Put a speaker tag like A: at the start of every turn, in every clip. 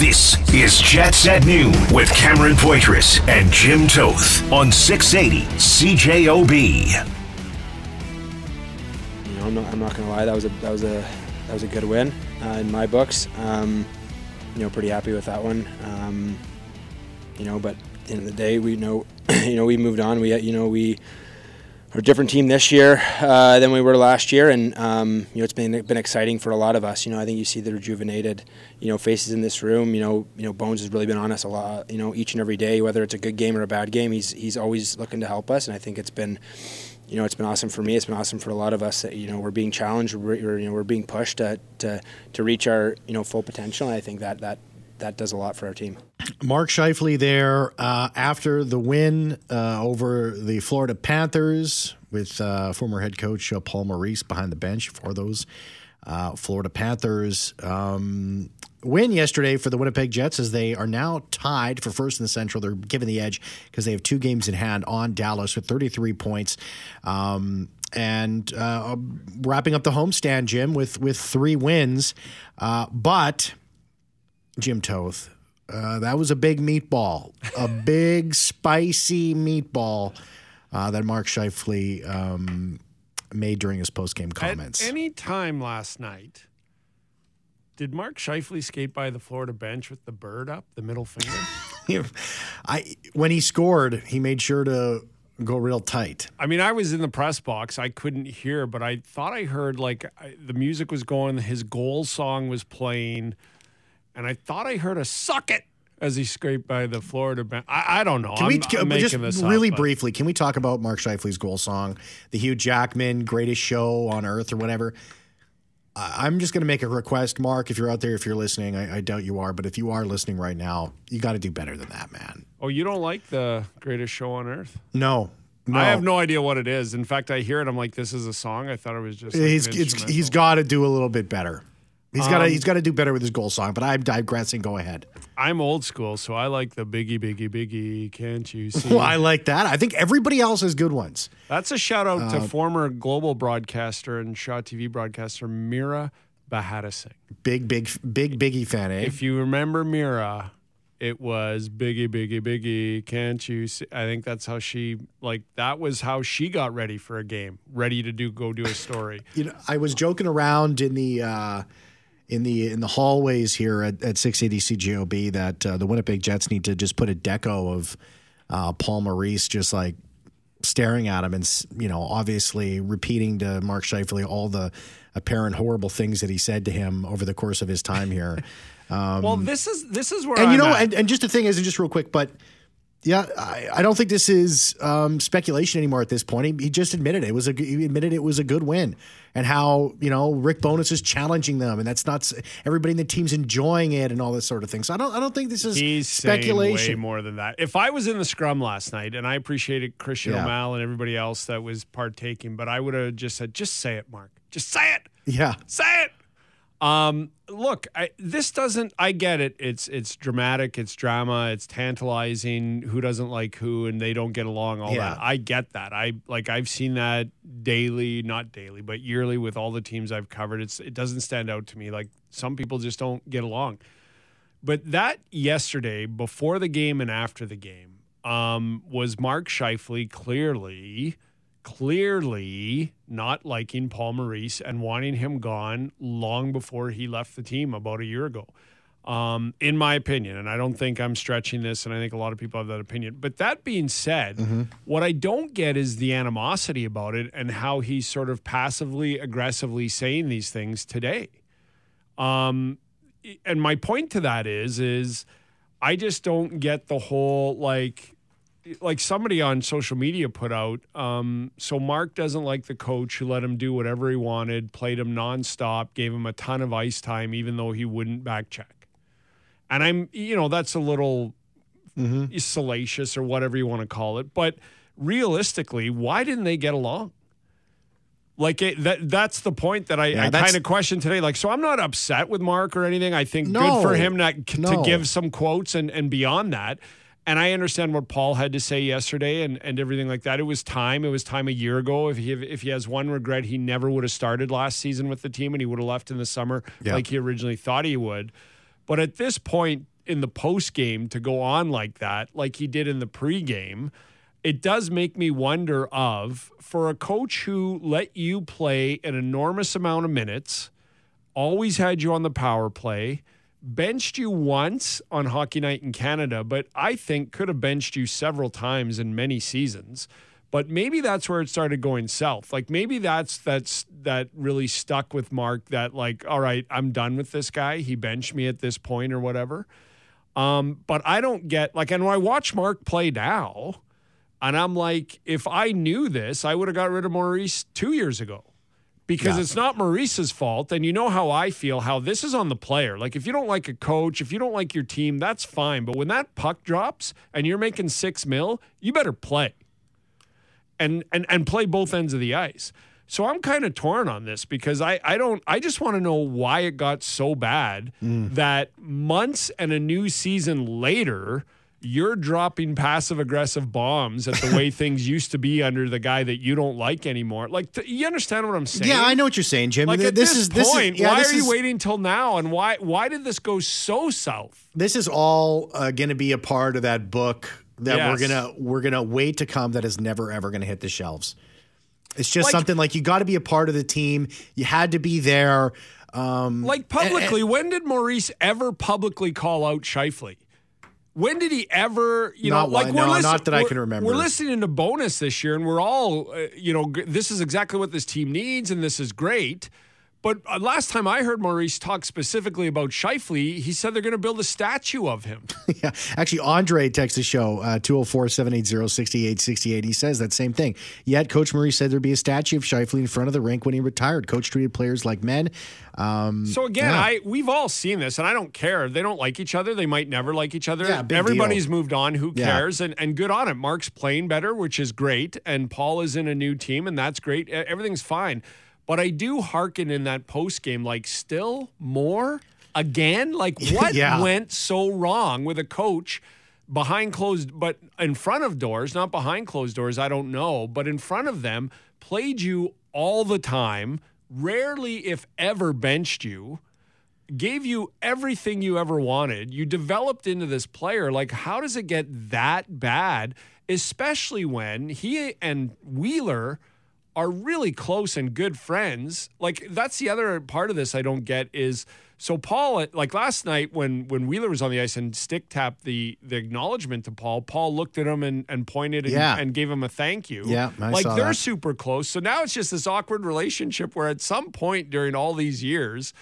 A: This is Jets at Noon with Cameron Poitras and Jim Toth on 680 CJOB.
B: You know, I'm not, I'm not going to lie. That was a that was a that was a good win uh, in my books. Um, you know, pretty happy with that one. Um, you know, but at the end of the day, we know, you know, we moved on. We, you know, we a different team this year uh, than we were last year, and um, you know, it's been been exciting for a lot of us. You know, I think you see the rejuvenated, you know, faces in this room. You know, you know, Bones has really been on us a lot. You know, each and every day, whether it's a good game or a bad game, he's he's always looking to help us, and I think it's been you know, it's been awesome for me. It's been awesome for a lot of us. That, you know, we're being challenged. We're, you know, we're being pushed to, to, to reach our, you know, full potential. And I think that that that does a lot for our team.
C: Mark Scheifele there uh, after the win uh, over the Florida Panthers with uh, former head coach uh, Paul Maurice behind the bench for those uh, Florida Panthers. Um, win yesterday for the Winnipeg Jets as they are now tied for first in the Central. They're given the edge because they have two games in hand on Dallas with 33 points. Um, and uh, wrapping up the homestand, Jim, with with three wins, uh, but Jim Toth, uh, that was a big meatball, a big spicy meatball uh, that Mark Scheifele um, made during his post game comments.
D: At any time last night did Mark Scheifele skate by the Florida bench with the bird up, the middle finger?
C: I when he scored, he made sure to go real tight.
D: I mean, I was in the press box. I couldn't hear, but I thought I heard like I, the music was going, his goal song was playing, and I thought I heard a "suck it" as he scraped by the Florida bench. I, I don't know.
C: Can
D: I'm,
C: we
D: I'm
C: just
D: this
C: really
D: up,
C: briefly? Can we talk about Mark Scheifele's goal song, the Hugh Jackman "Greatest Show on Earth" or whatever? I'm just going to make a request, Mark. If you're out there, if you're listening, I, I doubt you are, but if you are listening right now, you got to do better than that, man.
D: Oh, you don't like the greatest show on earth?
C: No, no.
D: I have no idea what it is. In fact, I hear it. I'm like, this is a song. I thought it was just. Like
C: he's he's got to do a little bit better. He's got to
D: Um,
C: he's got to do better with his goal song. But I'm digressing. Go ahead.
D: I'm old school, so I like the biggie, biggie, biggie. Can't you see?
C: Well, I like that. I think everybody else has good ones.
D: That's a shout out
C: Uh,
D: to former global broadcaster and Shaw TV broadcaster Mira Bahata Singh.
C: Big, big, big, biggie fan, eh?
D: If you remember Mira, it was Biggie, Biggie, Biggie. Can't you see? I think that's how she like. That was how she got ready for a game, ready to do go do a story.
C: you know, I was joking around in the uh, in the in the hallways here at, at 680 CJOB that uh, the Winnipeg Jets need to just put a deco of uh, Paul Maurice just like staring at him and you know obviously repeating to Mark Scheifele all the apparent horrible things that he said to him over the course of his time here. Um,
D: well, this is this is where
C: and you
D: I'm
C: know,
D: at.
C: and, and just the thing is, and just real quick, but yeah, I, I don't think this is um, speculation anymore at this point. He, he just admitted it. was a he admitted it was a good win, and how you know Rick Bowness is challenging them, and that's not everybody in the team's enjoying it, and all this sort of thing. So I don't I don't think this is
D: He's
C: speculation.
D: way more than that. If I was in the scrum last night, and I appreciated Christian
C: Yeah.
D: O'Mal and everybody else that was partaking, but I would have just said, "Just say it, Mark. Just say it.
C: Yeah,
D: Say it." Um, look, I, this doesn't. I get it. It's it's dramatic. It's drama. It's tantalizing. Who doesn't like who, and they don't get along. All
C: Yeah.
D: that. I get that. I like. I've seen that daily, not daily, but yearly with all the teams I've covered. It's it doesn't stand out to me. Like some people just don't get along. But that yesterday, before the game and after the game, um, was Mark Scheifele clearly, clearly not liking Paul Maurice and wanting him gone long before he left the team about a year ago. Um, in my opinion, and I don't think I'm stretching this, and I think a lot of people have that opinion. But that being said, what I don't get is the animosity about it and how he's sort of passively aggressively saying these things today. Um, and my point to that is is I just don't get the whole like like somebody on social media put out um, so Mark doesn't like the coach who let him do whatever he wanted, played him nonstop, gave him a ton of ice time even though he wouldn't back check. And I'm you know that's a little salacious or whatever you want to call it, but realistically, why didn't they get along? Like it, that that's the point that I,
C: Yeah,
D: I kind of question today. Like, so I'm not upset with Mark or anything. I think
C: No.
D: good for him not, to
C: No.
D: give some quotes and, and beyond that. And I understand what Paul had to say yesterday and, and everything like that. It was time. It was time a year ago. If he if he has one regret, he never would have started last season with the team, and he would have left in the summer
C: Yeah.
D: like he originally thought he would. But at this point, in the post game to go on like that, like he did in the pregame, it does make me wonder of for a coach who let you play an enormous amount of minutes, always had you on the power play, benched you once on Hockey Night in Canada, but I think could have benched you several times in many seasons. But maybe that's where it started going south. Like maybe that's that's that really stuck with Mark that like, all right, I'm done with this guy. He benched me at this point or whatever. Um, but I don't get like, and when I watch Mark play now, and I'm like, if I knew this, I would have got rid of Maurice two years ago because
C: Yeah.
D: it's not Maurice's fault. And you know how I feel, how this is on the player. Like, if you don't like a coach, if you don't like your team, that's fine. But when that puck drops and you're making six mil, you better play and, and, and play both ends of the ice. So I'm kind of torn on this because I, I don't I just want to know why it got so bad mm. that months and a new season later you're dropping passive aggressive bombs at the way things used to be under the guy that you don't like anymore. Like th- you understand what I'm saying?
C: Yeah, I know what you're saying, Jim.
D: Like at
C: this,
D: this,
C: is this
D: point,
C: is yeah,
D: why
C: this
D: are you
C: is-
D: waiting till now? And why why did this go so south?
C: This is all uh, going to be a part of that book that we're gonna we're gonna wait to come. That is never ever going to hit the shelves. It's just
D: Like-
C: something like you got to be a part of the team. You had to be there. Um,
D: Like publicly, when did Maurice ever publicly call out Scheifele? When did he ever, you
C: Not
D: know, like we're
C: no,
D: listen-
C: not that I can remember.
D: We're listening to Bowness this year, and we're all, uh, you know, g- this is exactly what this team needs, and this is great. But uh, last time I heard Maurice talk specifically about Scheifele, he said they're going to build a statue of him.
C: yeah, actually, Andre texted the show uh, 204 780 6868. He says that same thing. Yet, Coach Murray said there'd be a statue of Scheifele in front of the rink when he retired. Coach treated players like men. Um,
D: So again,
C: Yeah.
D: I we've all seen this, and I don't care. They don't like each other. They might never like each other.
C: Yeah,
D: Everybody's
C: deal.
D: moved on. Who
C: Yeah.
D: cares? And and good on it. Mark's playing better, which is great. And Paul is in a new team, and that's great. Everything's fine. But I do hearken in that post game, like still more again. Like what
C: Yeah.
D: went so wrong with a coach? behind closed, but in front of doors, not behind closed doors, I don't know, but in front of them, played you all the time, rarely, if ever, benched you, gave you everything you ever wanted. You developed into this player. Like, how does it get that bad? Especially when he and Wheeler are really close and good friends. Like that's the other part of this I don't get is so Paul like last night when when Wheeler was on the ice and stick tapped the the acknowledgement to Paul, Paul looked at him and, and pointed and,
C: Yeah.
D: and gave him a thank you.
C: Yeah, I
D: like they're
C: that.
D: super close. So now it's just this awkward relationship where at some point during all these years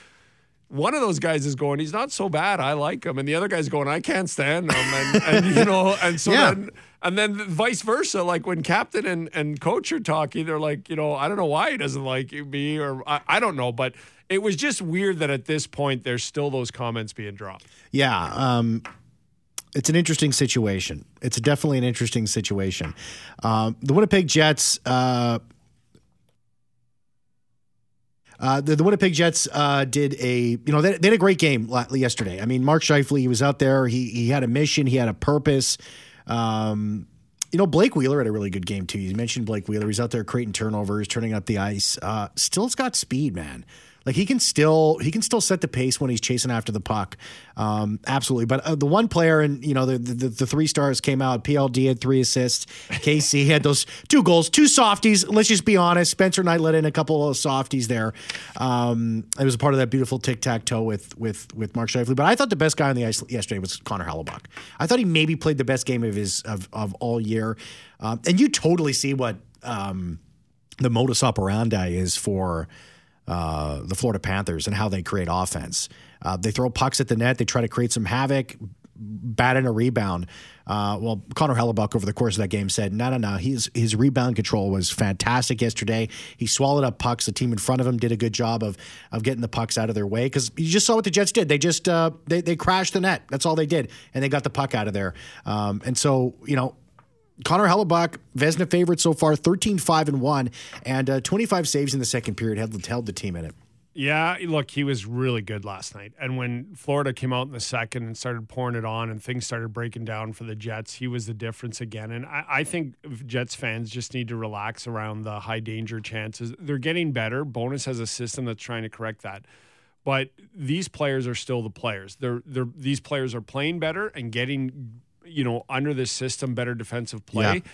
D: one of those guys is going, he's not so bad. I like him, and the other guy's going, I can't stand him, and, and you know, and so
C: Yeah.
D: then and then vice versa. Like when captain and, and coach are talking, they're like, you know, I don't know why he doesn't like me, or I, I don't know, but it was just weird that at this point there's still those comments being dropped.
C: Yeah, um, it's an interesting situation. It's definitely an interesting situation. Um, the Winnipeg Jets. Uh, uh, the, the Winnipeg Jets uh, did a, you know, they, they had a great game yesterday. I mean, Mark Scheifele, he was out there. He he had a mission. He had a purpose. Um, you know, Blake Wheeler had a really good game too. You mentioned Blake Wheeler. He's out there creating turnovers, turning up the ice. Uh, still's got speed, man. Like he can still he can still set the pace when he's chasing after the puck. Um, absolutely. But uh, the one player and you know the, the the three stars came out. PLD had three assists. KC had those two goals, two softies. Let's just be honest. Spencer Knight let in a couple of softies there. Um, it was a part of that beautiful tic tac toe with with with Mark Scheifele. But I thought the best guy on the ice yesterday was Connor Hellebuyck. I thought he maybe played the best game of his of of all year. Um, and you totally see what um, the modus operandi is for uh, the Florida Panthers and how they create offense. Uh, they throw pucks at the net. They try to create some havoc, bat in a rebound. Uh, well, Connor Hellebuyck over the course of that game said, no, no, no. His, his rebound control was fantastic yesterday. He swallowed up pucks. The team in front of him did a good job of of getting the pucks out of their way because you just saw what the Jets did. They just uh, they, they crashed the net. That's all they did. And they got the puck out of there. Um, and so, you know, Connor Hellebuyck, Vezina favorite so far, 13 5 and 1, and uh, 25 saves in the second period, held, held the team in it.
D: Yeah, look, he was really good last night. And when Florida came out in the second and started pouring it on and things started breaking down for the Jets, he was the difference again. And I, I think Jets fans just need to relax around the high danger chances. They're getting better. Bowness has a system that's trying to correct that. but these players are still the players. They're they're these players are playing better and getting you know under this system better defensive play.
C: Yeah.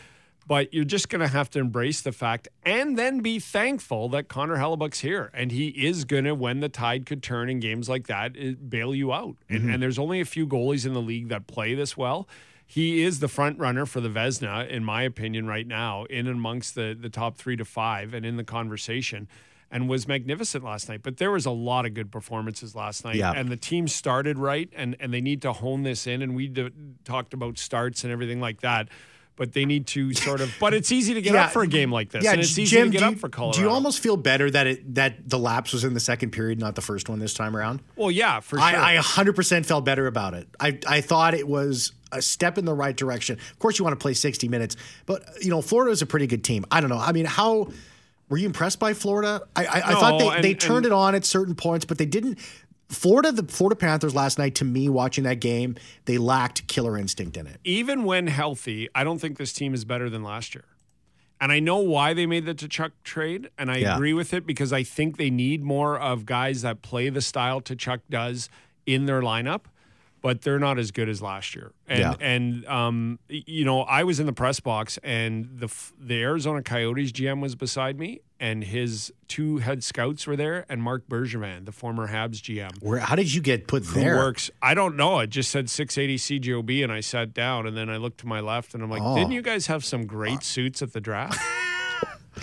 D: But you're just going to have to embrace the fact and then be thankful that Connor Hellebuyck's here. And he is going to, when the tide could turn in games like that, eh, bail you out. And, mm-hmm. and there's only a few goalies in the league that play this well. He is the front runner for the Vezina, in my opinion, right now, in amongst the, the top three to five and in the conversation. And was magnificent last night. But there was a lot of good performances last night.
C: Yeah.
D: And the team started right, and, and they need to hone this in. And we d- talked about starts and everything like that. But they need to sort of. But it's easy to get
C: Yeah.
D: up for a game like this,
C: Yeah,
D: and it's easy
C: Jim,
D: to get
C: do
D: up
C: you,
D: for Colorado.
C: do you almost feel better that it that the lapse was in the second period, not the first one this time around?
D: well, yeah, for sure.
C: I, I 100% felt better about it. I, I thought it was a step in the right direction. Of course, you want to play 60 minutes, but you know Florida is a pretty good team. I don't know. I mean, how were you impressed by Florida? I, I, I thought they,
D: and-
C: they turned
D: and-
C: it on at certain points, but they didn't. Florida, the Florida Panthers last night, to me, watching that game, they lacked killer instinct in it.
D: even when healthy, I don't think this team is better than last year. And I know why they made the Tkachuk trade, and I
C: Yeah.
D: agree with it because I think they need more of guys that play the style Tkachuk does in their lineup, but they're not as good as last year. And
C: Yeah.
D: and um, you know, I was in the press box, and the the Arizona Coyotes GM was beside me, and his two head scouts were there, and Marc Bergevin, the former Habs GM
C: Where how did you get put
D: who
C: there?
D: works. I don't know. It just said 680 CJOB, and I sat down, and then I looked to my left, and I'm like,
C: Oh.
D: didn't you guys have some great suits at the draft?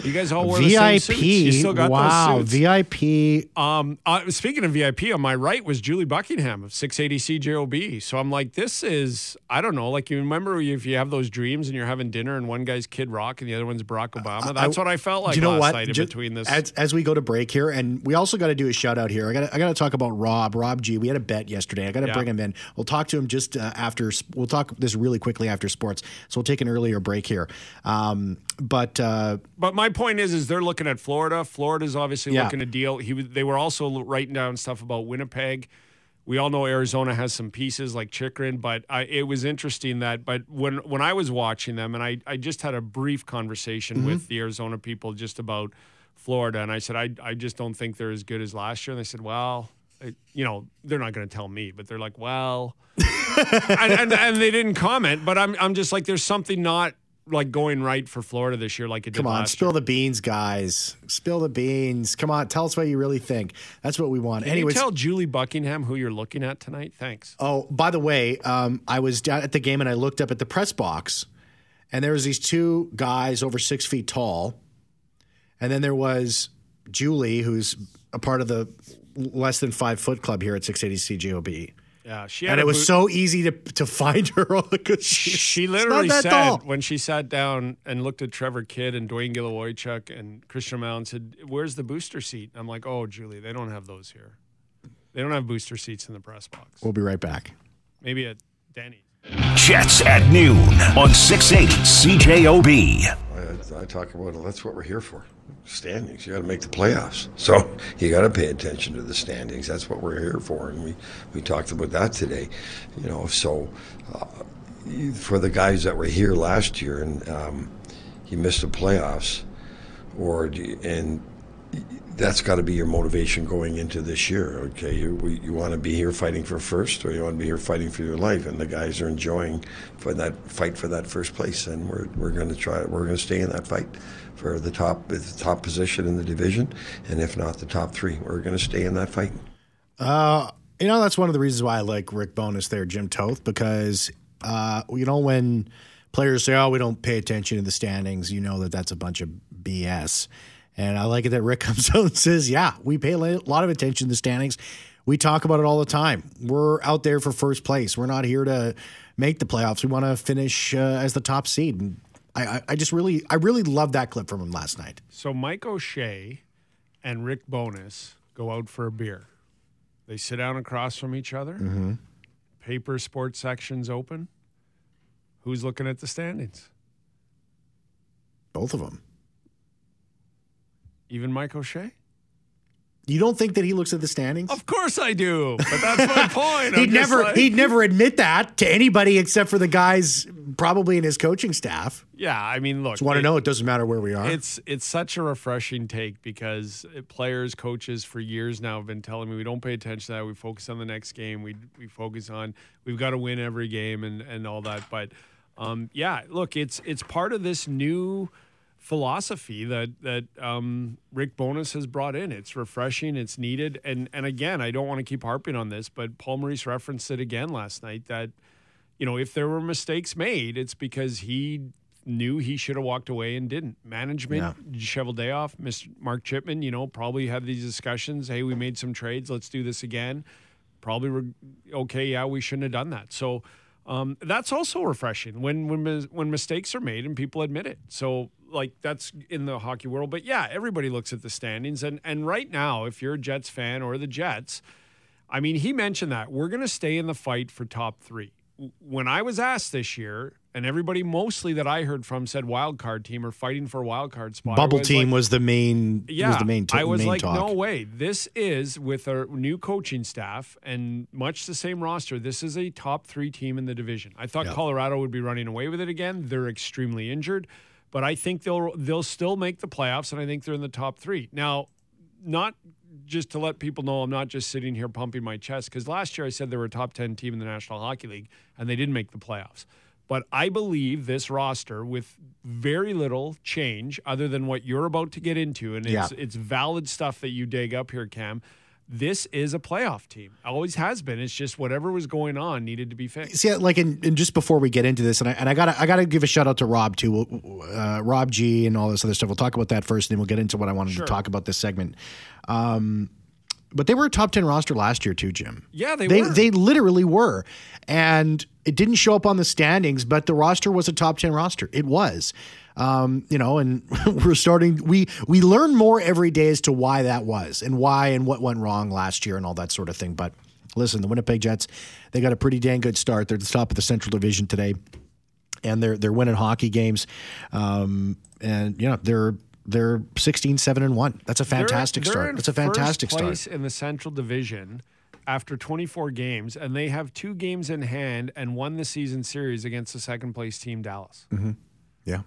D: you guys all wore the same
C: VIP.
D: suits. You still got
C: wow,
D: those suits.
C: VIP.
D: Um, uh, speaking of VIP, on my right was Julie Buckingham of 680 CJOB. So I'm like, this is, I don't know, like you remember if you have those dreams and you're having dinner and one guy's Kid Rock and the other one's Barack Obama? That's what I felt like
C: you know
D: last
C: what?
D: night in
C: Ju-
D: between this.
C: As, as we go to break here, and we also got to do a shout out here. I got I got to talk about Rob, Rob G. We had a bet yesterday. I got to
D: Yeah.
C: bring him in. We'll talk to him just uh, after. We'll talk this really quickly after sports. So we'll take an earlier break here. Um, but uh,
D: But my point is, is they're looking at Florida. Florida's obviously
C: Yeah.
D: looking to deal. He they were also writing down stuff about Winnipeg. We all know Arizona has some pieces like Chychrun, but I, it was interesting that. But when when I was watching them, and I I just had a brief conversation
C: Mm-hmm.
D: with the Arizona people just about Florida, and I said I I just don't think they're as good as last year, and they said, well. it- You know, they're not going to tell me, but they're like, well, and, and and they didn't comment. But I'm I'm just like, there's something not like going right for Florida this year, like it did
C: come on, spill
D: year.
C: the beans, guys. Spill the beans. Come on, tell us what you really think. That's what we want.
D: Can
C: Anyways,
D: you tell Julie Buckingham who you're looking at tonight? Thanks.
C: Oh, by the way, um, I was down at the game and I looked up at the press box, and there was these two guys over six feet tall, and then there was Julie, who's a part of the less than five foot club here at 680 CJOB.
D: Yeah, she had
C: And it was
D: boot-
C: so easy to to find her because she's
D: She literally said
C: tall.
D: when she sat down and looked at Trevor Kidd and Dwayne Gilavoychuk and Christian Mount said, "Where's the booster seat?" I'm like, "Oh, Julie, they don't have those here. They don't have booster seats in the press box.
C: We'll be right back.
D: Maybe at Denny's."
A: Jets at noon on 680 CJOB.
E: I, I talk about it. That's what we're here for. Standings. You got to make the playoffs. So you got to pay attention to the standings. That's what we're here for. And we, we talked about that today. You know, so uh, for the guys that were here last year and um, you missed the playoffs, or and that's got to be your motivation going into this year. Okay, you you want to be here fighting for first, or you want to be here fighting for your life, and the guys are enjoying for that fight for that first place, and we're we're going to try. We're going to stay in that fight for the top the top position in the division, and if not the top three, we're going to stay in that fight.
C: Uh, you know, that's one of the reasons why I like Rick Bowness there, Jim Toth, because, uh, you know, when players say, oh, we don't pay attention to the standings, you know that that's a bunch of BS. And I like it that Rick comes out and says, yeah, we pay a lot of attention to the standings. We talk about it all the time. We're out there for first place. We're not here to make the playoffs. We want to finish uh, as the top seed. And I, I, I just really, I really love that clip from him last night.
D: So Mike O'Shea and Rick Bowness go out for a beer. They sit down across from each other.
C: Mm-hmm.
D: Paper sports sections open. Who's looking at the standings?
C: Both of them.
D: Even Mike O'Shea?
C: You don't think that he looks at the standings?
D: Of course I do, but that's my point.
C: He'd never
D: like-
C: he'd never admit that to anybody except for the guys probably in his coaching staff.
D: Yeah, I mean, look,
C: Just want to know it doesn't matter where we are.
D: It's it's such a refreshing take because players, coaches for years now have been telling me we don't pay attention to that. We focus on the next game. We we focus on we've got to win every game and and all that. But um, yeah, look, it's it's part of this new philosophy that that um, Rick Bowness has brought in. It's refreshing. It's needed. And and again, I don't want to keep harping on this, but Paul Maurice referenced it again last night that you know, if there were mistakes made, it's because he knew he should have walked away and didn't. Management, Cheveldayoff, Mr. Mark Chipman, you know, probably have these discussions. Hey, we made some trades. Let's do this again. Probably, re- okay, yeah, we shouldn't have done that. So um, that's also refreshing when when when mistakes are made and people admit it. So like that's in the hockey world. But yeah, everybody looks at the standings and and right now, if you're a Jets fan or the Jets, I mean, he mentioned that we're going to stay in the fight for top three. When I was asked this year, and everybody mostly that I heard from said wild card team or fighting for a wild card spot.
C: Bubble
D: was
C: team
D: like-
C: was the main.
D: yeah,
C: was the main. T-
D: I was
C: main
D: like,
C: talk.
D: no way. This is with a new coaching staff and much the same roster. This is a top three team in the division. I thought Colorado would be running away with it again. They're extremely injured, but I think they'll they'll still make the playoffs, and I think they're in the top three now. Not just to let people know, I'm not just sitting here pumping my chest because last year I said they were a top ten team in the National Hockey League, and they didn't make the playoffs. But I believe this roster, with very little change other than what you're about to get into, and it's,
C: Yeah.
D: it's valid stuff that you dig up here, Cam. This is a playoff team. Always has been. It's just whatever was going on needed to be fixed.
C: See, like, and, and just before we get into this, and I and I gotta I gotta give a shout out to Rob too, uh, Rob G, and all this other stuff. We'll talk about that first, and then we'll get into what I wanted
D: Sure.
C: to talk about this segment. Um, but they were a top ten roster last year too, Jim.
D: Yeah, they
C: they
D: were.
C: they literally were, and it didn't show up on the standings, but the roster was a top ten roster. It was. Um, you know, and we're starting. We we learn more every day as to why that was and why and what went wrong last year and all that sort of thing. But listen, the Winnipeg Jets, they got a pretty dang good start. They're at the top of the Central Division today, and they're they're winning hockey games. Um, and you know they're they're 16 7 and 1 that's a
D: They're-
C: fantastic
D: they're
C: start that's a fantastic
D: first
C: start
D: place in the Central Division after 24 games, and they have two games in hand and won the season series against the second place team, Dallas.
C: yeah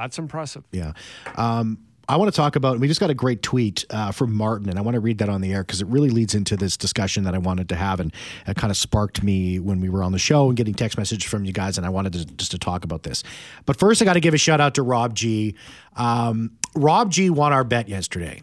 D: That's impressive.
C: Yeah. Um, I want to talk about, we just got a great tweet uh, from Martin, and I want to read that on the air because it really leads into this discussion that I wanted to have. And it kind of sparked me when we were on the show and getting text messages from you guys, and I wanted to, just to talk about this. But first, I got to give a shout out to Rob G. Um, Rob G won our bet yesterday.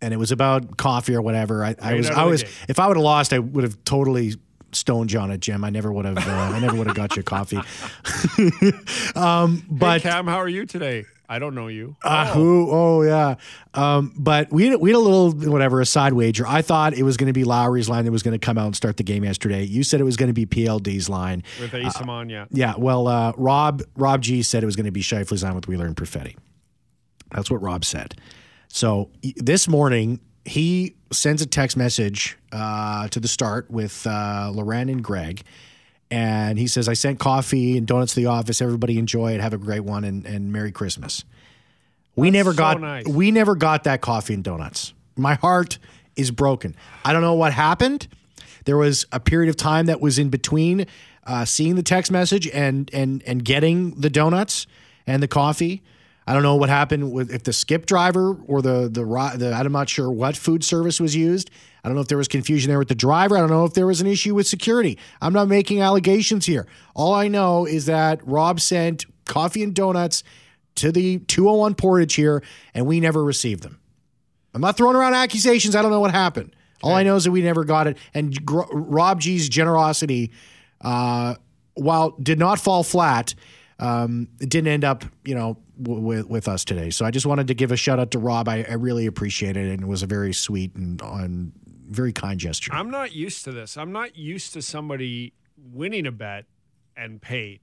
C: And it was about coffee or whatever. I, I was, I was, if I would have lost, I would have totally stoned you on it, Jim. I never would have, uh, I never would have got you coffee. um, but
D: hey, Cam, how are you today? I don't know you.
C: uh, who? Oh yeah. Um, but we had, we had a little whatever a side wager. I thought it was going to be Lowry's line that was going to come out and start the game yesterday. You said it was going to be PLD's line.
D: with Eyssimont, yeah.
C: Yeah. Well, uh, Rob Rob G said it was going to be Scheifele's line with Wheeler and Perfetti. That's what Rob said. So this morning he sends a text message uh, to the start with uh, Loren and Greg. And he says, I sent coffee and donuts to the office. Everybody enjoy it. Have a great one and, and Merry Christmas. We never
D: so
C: got
D: nice.
C: we never got that coffee and donuts. My heart is broken. I don't know what happened. There was a period of time that was in between uh, seeing the text message and and and getting the donuts and the coffee. I don't know what happened with if the skip driver or the the, the I'm not sure what food service was used. I don't know if there was confusion there with the driver. I don't know if there was an issue with security. I'm not making allegations here. All I know is that Rob sent coffee and donuts to the 201 Portage here, and we never received them. I'm not throwing around accusations. I don't know what happened. All I know is that we never got it. And Gr- Rob G's generosity, uh, while did not fall flat, um, it didn't end up, you know, w- with with us today. So I just wanted to give a shout out to Rob. I, I really appreciate it, and it was a very sweet and, and very kind gesture.
D: I'm not used to this. I'm not used to somebody winning a bet and paid.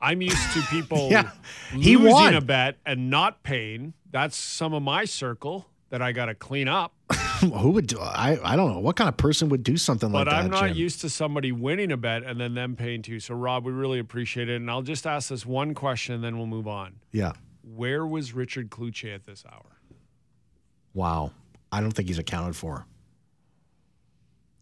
D: I'm used to people
C: Yeah, he
D: losing
C: won.
D: a bet and not paying. That's some of my circle that I got to clean up.
C: Who would do? I I don't know what kind of person would do something
D: But
C: like that.
D: But I'm not
C: Jim?
D: used to somebody winning a bet and then them paying too. So, Rob, we really appreciate it. And I'll just ask this one question and then we'll move on.
C: Yeah.
D: Where was Richard Kluche at this hour?
C: Wow. I don't think he's accounted for.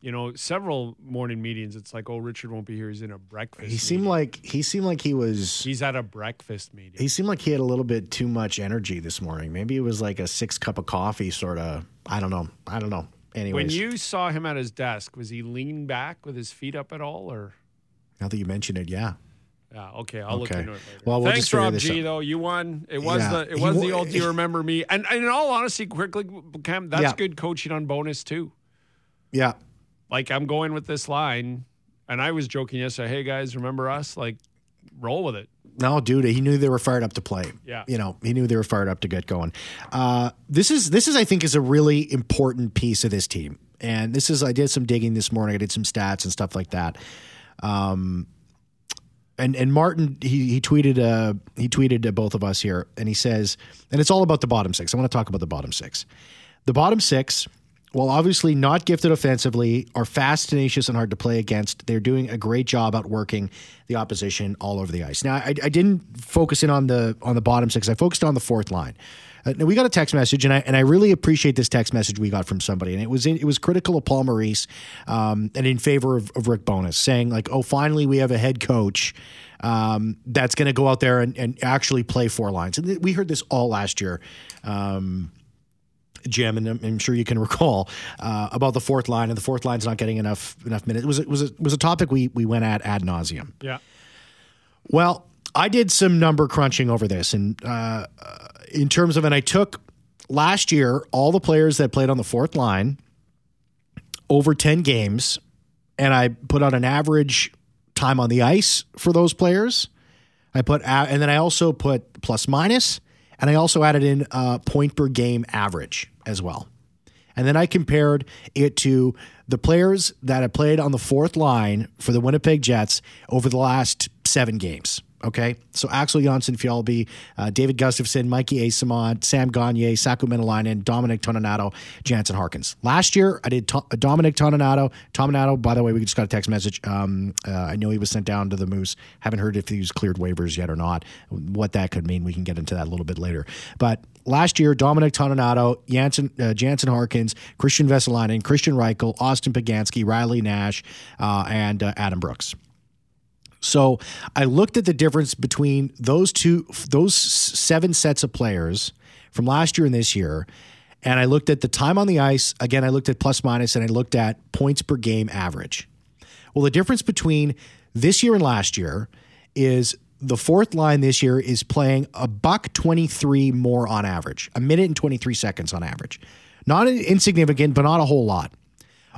D: You know, several morning meetings. It's like, oh, Richard won't be here. He's in a breakfast.
C: He seemed
D: meeting.
C: like he seemed like he was
D: he's at a breakfast meeting.
C: he seemed like he had a little bit too much energy this morning. Maybe it was like a six cup of coffee sort of. I don't know. I don't know. Anyways,
D: when you saw him at his desk, was he leaned back with his feet up at all, or?
C: now that you mention it, yeah.
D: Yeah, okay, I'll look
C: Okay.
D: into it later.
C: Well, we'll
D: Thanks, Rob G. Though you won, it was
C: Yeah,
D: the it was
C: wa-
D: the old. Do you remember me? And, and in all honesty, quickly, Cam, that's
C: Yeah.
D: good coaching on Bowness too.
C: Yeah.
D: Like I'm going with this line, and I was joking yesterday. Hey guys, remember us? Like, roll with it.
C: No, dude, he knew they were fired up to play.
D: Yeah.
C: you know, he knew they were fired up to get going. Uh, this is this is, I think, is a really important piece of this team. And this is, I did some digging this morning. I did some stats and stuff like that. Um, and and Martin, he he tweeted, uh, he tweeted to both of us here, and he says, and it's all about the bottom six. I want to talk about the bottom six. The bottom six, while obviously not gifted offensively, are fast, tenacious, and hard to play against. They're doing a great job outworking the opposition all over the ice. Now, I, I didn't focus in on the on the bottom six. I focused on the fourth line. Uh, now we got a text message, and I and I really appreciate this text message we got from somebody, and it was in, it was critical of Paul Maurice, um, and in favor of, of Rick Bowness, saying like, "Oh, finally we have a head coach." Um, that's going to go out there and, and actually play four lines. And we heard this all last year. Um, Jim, and I'm, sure you can recall uh, about the fourth line, and the fourth line's not getting enough enough minutes. It was it was a, was a topic we we went at ad nauseum.
D: Yeah.
C: Well, I did some number crunching over this, and uh, uh, in terms of, and I took last year all the players that played on the fourth line over ten games, and I put out an average time on the ice for those players. I put, a- and then I also put plus minus, and I also added in uh, point per game average as well. And then I compared it to the players that have played on the fourth line for the Winnipeg Jets over the last seven games. Okay. So Axel Jonsson Fjallby, uh, David Gustafsson, Mikey Eyssimont, Sam Gagne, Saku Maenalanen, Dominic Toninato, Jansen Harkins. Last year, I did to- Dominic Toninato. Toninato, by the way, we just got a text message. Um, uh, I know he was sent down to the Moose. Haven't heard if he's cleared waivers yet or not. What that could mean, we can get into that a little bit later. But last year, Dominic Toninato, Jansen, uh, Jansen Harkins, Kristian Vesalainen, Kristian Reichel, Austin Poganski, Riley Nash, uh, and uh, Adam Brooks. So I looked at the difference between those two, those seven sets of players from last year and this year, and I looked at the time on the ice. Again, I looked at plus minus, and I looked at points per game average. Well, the difference between this year and last year is the fourth line this year is playing a buck 23 more on average, a minute and 23 seconds on average. Not insignificant, but not a whole lot.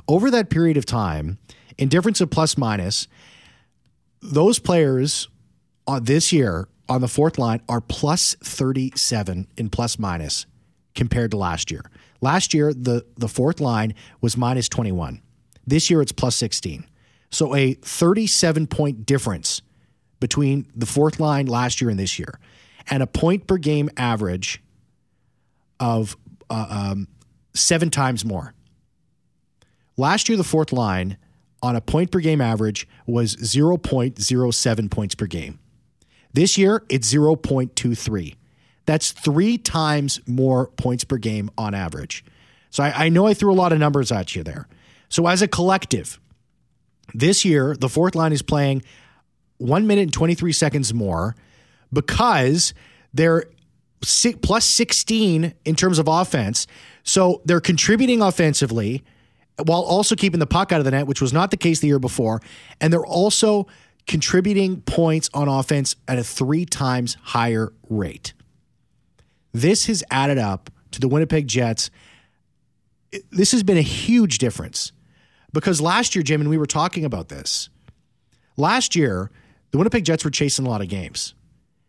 C: Over that period of time, in difference of plus minus, those players uh, this year on the fourth line are plus 37 in plus minus compared to last year. Last year, the, the fourth line was minus 21. This year, it's plus 16. So a 37 point difference between the fourth line last year and this year, and a point per game average of uh, um, seven times more. Last year, the fourth line on a point per game average was 0.07 points per game. This year, it's 0.23. That's three times more points per game on average. So I, I know I threw a lot of numbers at you there. So as a collective, this year, the fourth line is playing one minute and 23 seconds more because they're plus 16 in terms of offense. So they're contributing offensively while also keeping the puck out of the net, which was not the case the year before. And they're also contributing points on offense at a three times higher rate. This has added up to the Winnipeg Jets. This has been a huge difference because last year, Jim, and we were talking about this. Last year, the Winnipeg Jets were chasing a lot of games.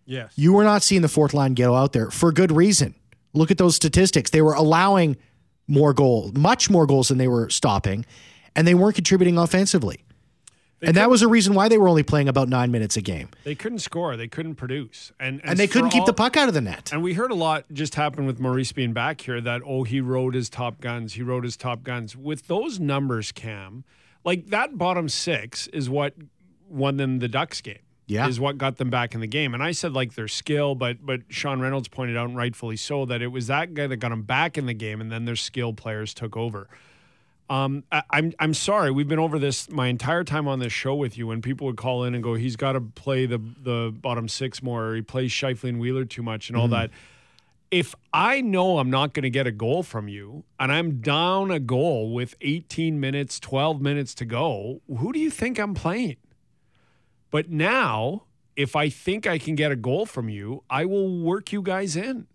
D: Yes.
C: You were not seeing the fourth line go out there for good reason. Look at those statistics. They were allowing more goals, much more goals than they were stopping, and they weren't contributing offensively. and that was a reason why they were only playing about nine minutes a game.
D: They couldn't score. They couldn't produce, and
C: And they couldn't keep
D: all-
C: the puck out of the net.
D: And we heard a lot just happen with Maurice being back here that, oh, he rode his top guns. He rode his top guns. With those numbers, Cam, like that bottom six is what won them the Ducks game.
C: Yeah.
D: Is what got them back in the game. And I said like their skill, but but Sean Reynolds pointed out, and rightfully so, that it was that guy that got them back in the game, and then their skill players took over. Um, I, I'm I'm sorry. We've been over this my entire time on this show with you. When people would call in and go, "He's got to play the the bottom six more," or "He plays Scheifele and Wheeler too much," and all that. If I know I'm not going to get a goal from you, and I'm down a goal with 18 minutes, 12 minutes to go, who do you think I'm playing? But now, if I think I can get a goal from you, I will work you guys in.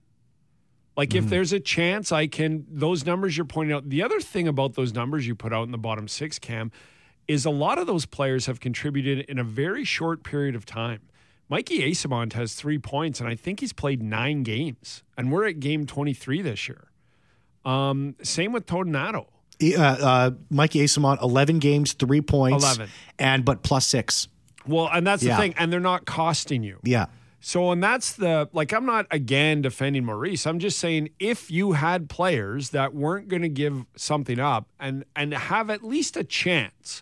D: Like if there's a chance I can, those numbers you're pointing out. The other thing about those numbers you put out in the bottom six, Cam, is a lot of those players have contributed in a very short period of time. Mikey Eyssimont has three points, and I think he's played nine games, and we're at game 23 this year. Um, same with Tonado.
C: Uh, uh, Mikey Eyssimont, 11 games, three points.
D: 11.
C: And, but plus six.
D: Well, and that's
C: Yeah.
D: the thing, and they're not costing you.
C: Yeah.
D: So, and that's the like, I'm not again defending Maurice. I'm just saying if you had players that weren't going to give something up and and have at least a chance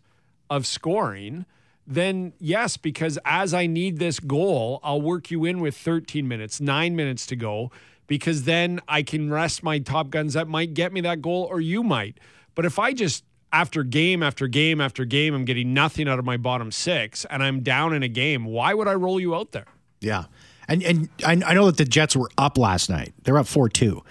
D: of scoring, then yes, because as I need this goal, I'll work you in with 13 minutes, nine minutes to go, because then I can rest my top guns that might get me that goal, or you might. But if I just after game after game after game, I'm getting nothing out of my bottom six, and I'm down in a game. Why would I roll you out there?
C: Yeah. And and I, I know that the Jets were up last night. They're up 4 2.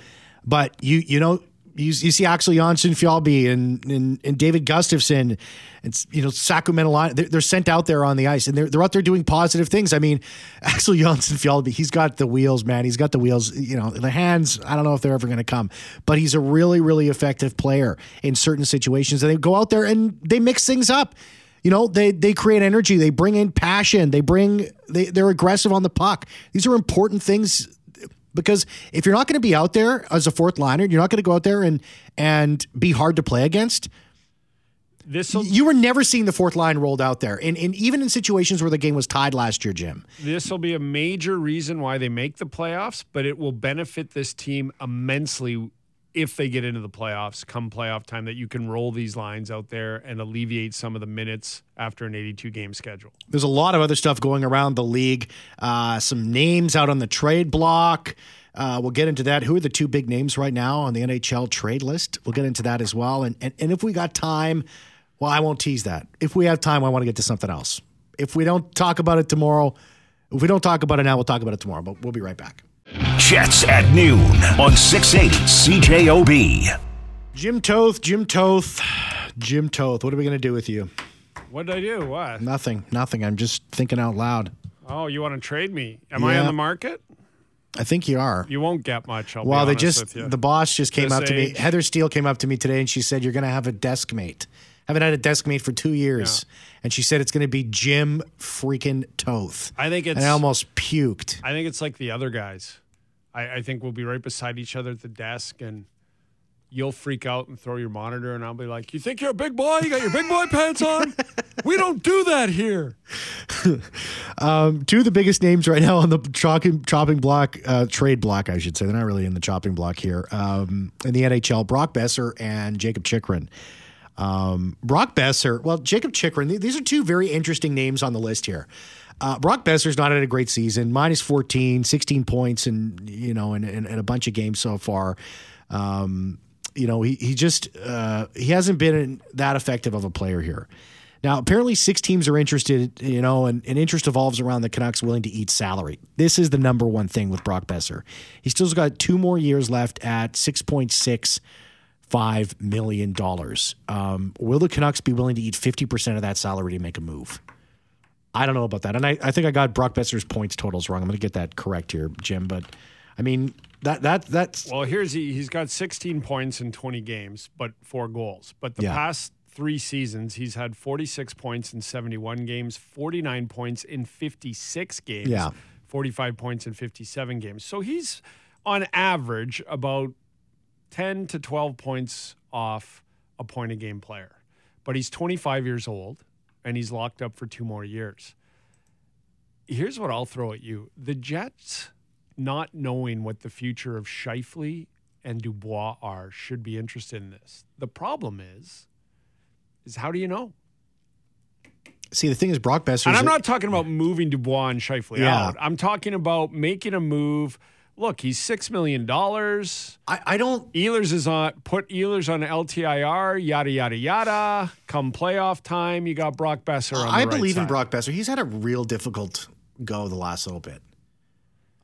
C: But you you know, you, you see Axel Jonsson Fjallby and, and and David Gustafsson and you know Sacramento line they're, they're sent out there on the ice and they're they're out there doing positive things. I mean, Axel Jonsson Fjallby, he's got the wheels, man. He's got the wheels, you know, the hands, I don't know if they're ever going to come, but he's a really really effective player in certain situations and they go out there and they mix things up. You know, they they create energy, they bring in passion, they bring they they're aggressive on the puck. These are important things because if you're not going to be out there as a fourth liner, you're not going to go out there and and be hard to play against.
D: This
C: You were never seeing the fourth line rolled out there, and, and even in situations where the game was tied last year, Jim.
D: this will be a major reason why they make the playoffs, but it will benefit this team immensely if they get into the playoffs come playoff time that you can roll these lines out there and alleviate some of the minutes after an 82 game schedule.
C: There's a lot of other stuff going around the league. Uh, some names out on the trade block. Uh, we'll get into that. Who are the two big names right now on the NHL trade list? We'll get into that as well. And, and and if we got time, well, I won't tease that. If we have time, I want to get to something else. If we don't talk about it tomorrow, if we don't talk about it now, we'll talk about it tomorrow. But we'll be right back.
A: Jets at noon on 680 CJOB.
C: Jim Toth, Jim Toth, Jim Toth. What are we going to do with you?
D: What did I do? What?
C: Nothing, nothing. I'm just thinking out loud.
D: Oh, you want to trade me? Am I
C: Yeah.
D: on the market?
C: I think you are.
D: You won't get much. I'll be
C: Well, they just
D: with you.
C: the boss just came
D: This
C: up to me. Heather Steele came up to me today and she said you're going to have a desk mate. I haven't had a desk mate for two years, and she said it's going to be Jim freaking Toth.
D: I think it's.
C: and I almost puked.
D: I think it's like the other guys. I, I think we'll be right beside each other at the desk, and you'll freak out and throw your monitor, and I'll be like, "You think you're a big boy? You got your big boy pants on? we don't do that here."
C: Two of the biggest names right now on the chopping, chopping block, uh, trade block, I should say. They're not really in the chopping block here. Um, in the NHL, Brock Boeser and Jakob Chychrun. Um, Brock Boeser, well, Jakob Chychrun, th- these are two very interesting names on the list here. Uh, Brock Boeser's not had a great season, minus 14, 16 points, and you know, in, in, in a bunch of games so far. Um, you know, he he just uh, he hasn't been that effective of a player here. Now, apparently, six teams are interested, you know, and, and interest evolves around the Canucks willing to eat salary. This is the number one thing with Brock Boeser. He still's got two more years left at six point six five million dollars. Um, will the Canucks be willing to eat fifty percent of that salary to make a move? I don't know about that, and I, I think I got Brock Boeser's points totals wrong. I'm going to get that correct here, Jim. But I mean that that that's
D: Well, here's he, he's got 16 points in 20 games, but four goals. But the
C: Yeah.
D: past three seasons, he's had 46 points in 71 games, 49 points in 56 games,
C: Yeah.
D: 45 points in 57 games. So he's on average about 10 to 12 points off a point a game player. But he's 25 years old and he's locked up for two more years. Here's what I'll throw at you. The Jets not knowing what the future of Scheifele and Dubois are should be interested in this. The problem is is how do you know?
C: see the thing is Brock Boeser.
D: And I'm not talking about moving Dubois and Scheifele
C: Yeah.
D: out. I'm talking about making a move look, he's six million dollars.
C: I, I don't.
D: Ehlers is on put Ehlers on LTIR, yada yada yada. Come playoff time, you got Brock Boeser. On
C: I
D: right
C: believe in. Brock Boeser. He's had a real difficult go the last little bit.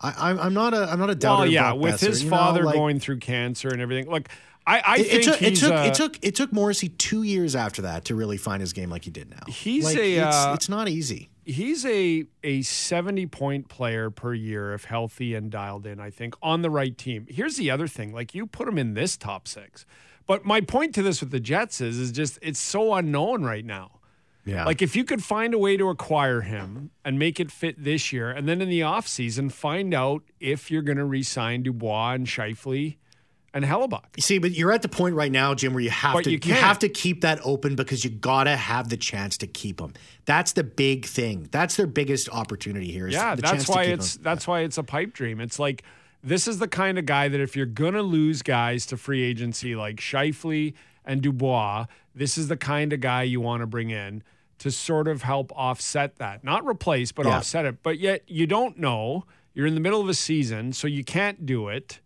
C: I, I'm, I'm not a I'm not a doubter.
D: Well, yeah, with
C: Boeser,
D: his
C: you know,
D: father
C: like-
D: going through cancer and everything. Look, I, I
C: It, it
D: think
C: took it took
D: uh,
C: it took it took Morrissey two years after that to really find his game like he did now.
D: He's
C: Like,
D: a,
C: it's,
D: uh,
C: it's not easy.
D: He's a a 70 point player per year if healthy and dialed in i think on the right team. Here's the other thing like you put him in this top six. But my point to this with the jets is is just it's so unknown right now.
C: Yeah,
D: like if you could find a way to acquire him and make it fit this year and then in the offseason find out if you're going to re-sign dubois and Scheifele and Hellebuyck
C: You see, but you're at the point right now, Jim, where you have
D: But
C: to
D: you
C: you, have to keep that open because you gotta have the chance to keep them. That's the big thing. That's their biggest opportunity here. Is
D: Yeah,
C: the
D: that's
C: chance to
D: why
C: keep
D: it's
C: 'em.
D: that's why it's a pipe dream. It's like this is the kind of guy that if you're gonna lose guys to free agency like Scheifele and Dubois, this is the kind of guy you want to bring in to sort of help offset that. Not replace, but
C: Yeah.
D: offset it. But yet you don't know. You're in the middle of a season, so you can't do it.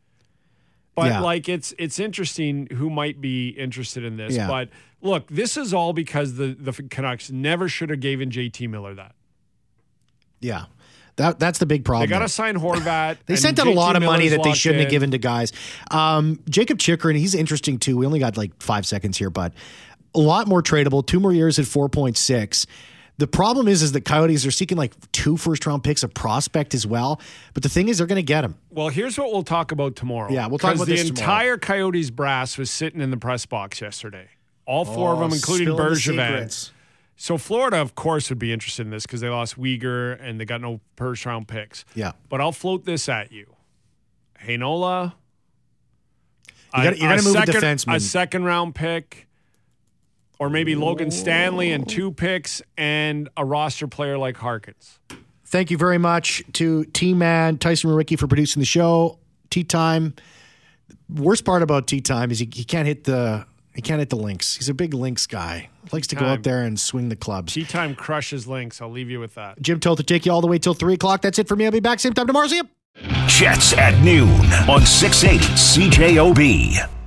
D: But
C: Yeah.
D: like it's it's interesting who might be interested in this.
C: Yeah.
D: But look, this is all because the the Canucks never should have given JT Miller that.
C: Yeah, that that's the big problem.
D: They
C: got
D: to sign Horvat.
C: They sent out a lot of money that they shouldn't have given to guys. Um, Jakob Chychrun, he's interesting too. We only got like five seconds here, but a lot more tradable. Two more years at four point six. The problem is, is that Coyotes are seeking like two first round picks, a prospect as well. But the thing is, they're going to get him.
D: Well, here's what we'll talk about tomorrow.
C: Yeah, we'll talk about
D: the
C: this tomorrow.
D: entire Coyotes brass was sitting in the press box yesterday. All four of oh, them, including
C: Oh, the
D: Bergevin. So Florida, of course, would be interested in this because they lost Weegar and they got no first round picks.
C: Yeah.
D: But I'll float this at you. Heinola.
C: You gotta- you gotta move a defenseman.
D: A second round pick. Or maybe Logan Stanley and two picks and a roster player like Harkins.
C: Thank you very much to T Man, Tyson Ricky for producing the show. Tea time. Worst part about tea time is he, he can't hit the he can't hit the links. He's a big links guy. Likes to go out there and swing the clubs.
D: Tea time crushes links. I'll leave you with that.
C: Jim Toth to take you all the way till three o'clock. That's it for me. I'll be back same time tomorrow. See you.
A: Jets at noon on 680 CJOB.